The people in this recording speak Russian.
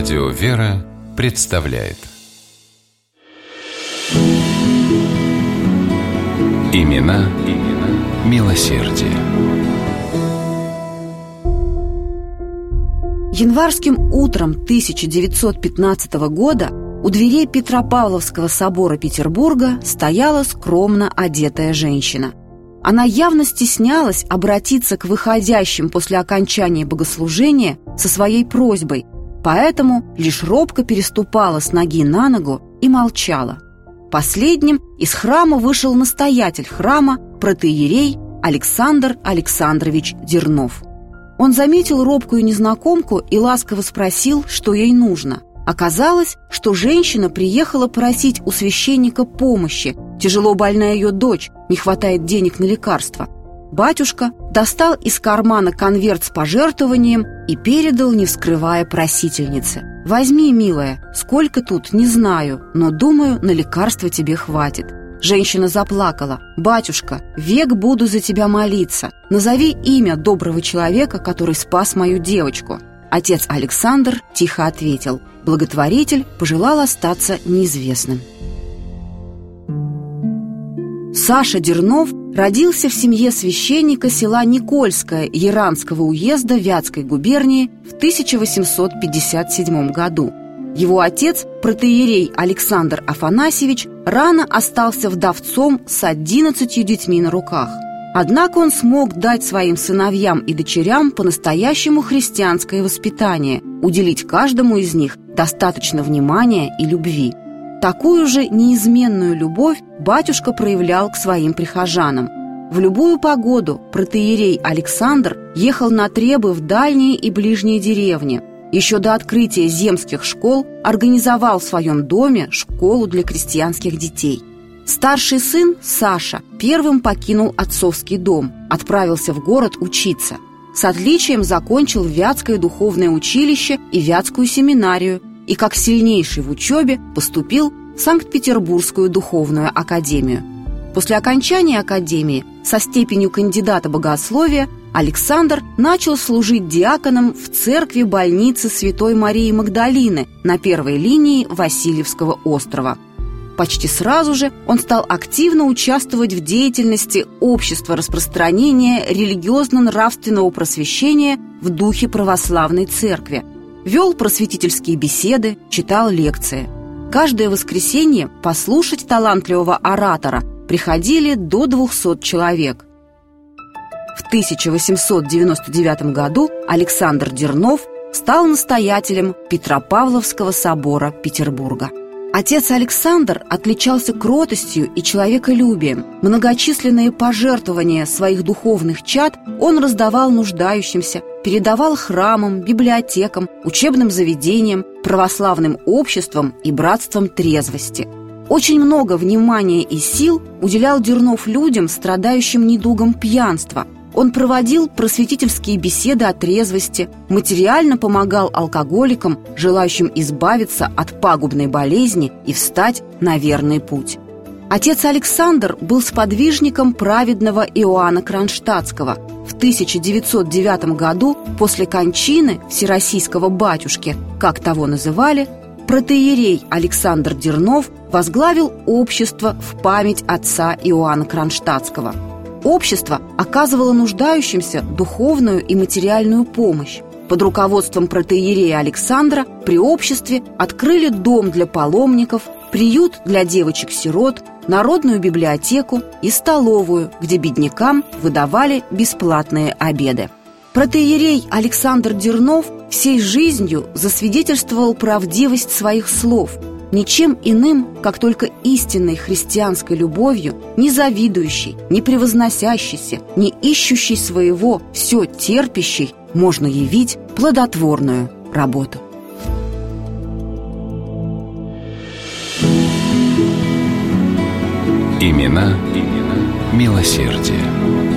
Радио «Вера» представляет Имена, имена милосердие. Январским утром 1915 года у дверей Петропавловского собора Петербурга стояла скромно одетая женщина. Она явно стеснялась обратиться к выходящим после окончания богослужения со своей просьбой, поэтому лишь робко переступала с ноги на ногу и молчала. Последним из храма вышел настоятель храма, протеерей Александр Александрович Дернов. Он заметил робкую незнакомку и ласково спросил, что ей нужно. Оказалось, что женщина приехала просить у священника помощи, тяжело больная ее дочь, не хватает денег на лекарства. Батюшка достал из кармана конверт с пожертвованием и передал, не вскрывая просительнице. «Возьми, милая, сколько тут, не знаю, но, думаю, на лекарство тебе хватит». Женщина заплакала. «Батюшка, век буду за тебя молиться. Назови имя доброго человека, который спас мою девочку». Отец Александр тихо ответил. Благотворитель пожелал остаться неизвестным. Саша Дернов родился в семье священника села Никольское Яранского уезда Вятской губернии в 1857 году. Его отец, протеерей Александр Афанасьевич, рано остался вдовцом с 11 детьми на руках. Однако он смог дать своим сыновьям и дочерям по-настоящему христианское воспитание, уделить каждому из них достаточно внимания и любви. Такую же неизменную любовь батюшка проявлял к своим прихожанам. В любую погоду протеерей Александр ехал на требы в дальние и ближние деревни. Еще до открытия земских школ организовал в своем доме школу для крестьянских детей. Старший сын, Саша, первым покинул отцовский дом, отправился в город учиться. С отличием закончил Вятское духовное училище и Вятскую семинарию, и как сильнейший в учебе поступил в Санкт-Петербургскую духовную академию. После окончания академии со степенью кандидата богословия Александр начал служить диаконом в церкви больницы Святой Марии Магдалины на первой линии Васильевского острова. Почти сразу же он стал активно участвовать в деятельности общества распространения религиозно-нравственного просвещения в духе православной церкви – Вел просветительские беседы, читал лекции. Каждое воскресенье послушать талантливого оратора приходили до 200 человек. В 1899 году Александр Дернов стал настоятелем Петропавловского собора Петербурга. Отец Александр отличался кротостью и человеколюбием. Многочисленные пожертвования своих духовных чад он раздавал нуждающимся, передавал храмам, библиотекам, учебным заведениям, православным обществам и братствам трезвости. Очень много внимания и сил уделял Дернов людям, страдающим недугом пьянства – он проводил просветительские беседы о трезвости, материально помогал алкоголикам, желающим избавиться от пагубной болезни и встать на верный путь. Отец Александр был сподвижником праведного Иоанна Кронштадтского. В 1909 году, после кончины всероссийского батюшки, как того называли, протеерей Александр Дернов возглавил общество в память отца Иоанна Кронштадтского – Общество оказывало нуждающимся духовную и материальную помощь. Под руководством протеерея Александра при обществе открыли дом для паломников, приют для девочек-сирот, народную библиотеку и столовую, где беднякам выдавали бесплатные обеды. Протеерей Александр Дернов всей жизнью засвидетельствовал правдивость своих слов – ничем иным, как только истинной христианской любовью, не завидующей, не превозносящейся, не ищущей своего, все терпящей, можно явить плодотворную работу. Имена, имена милосердие.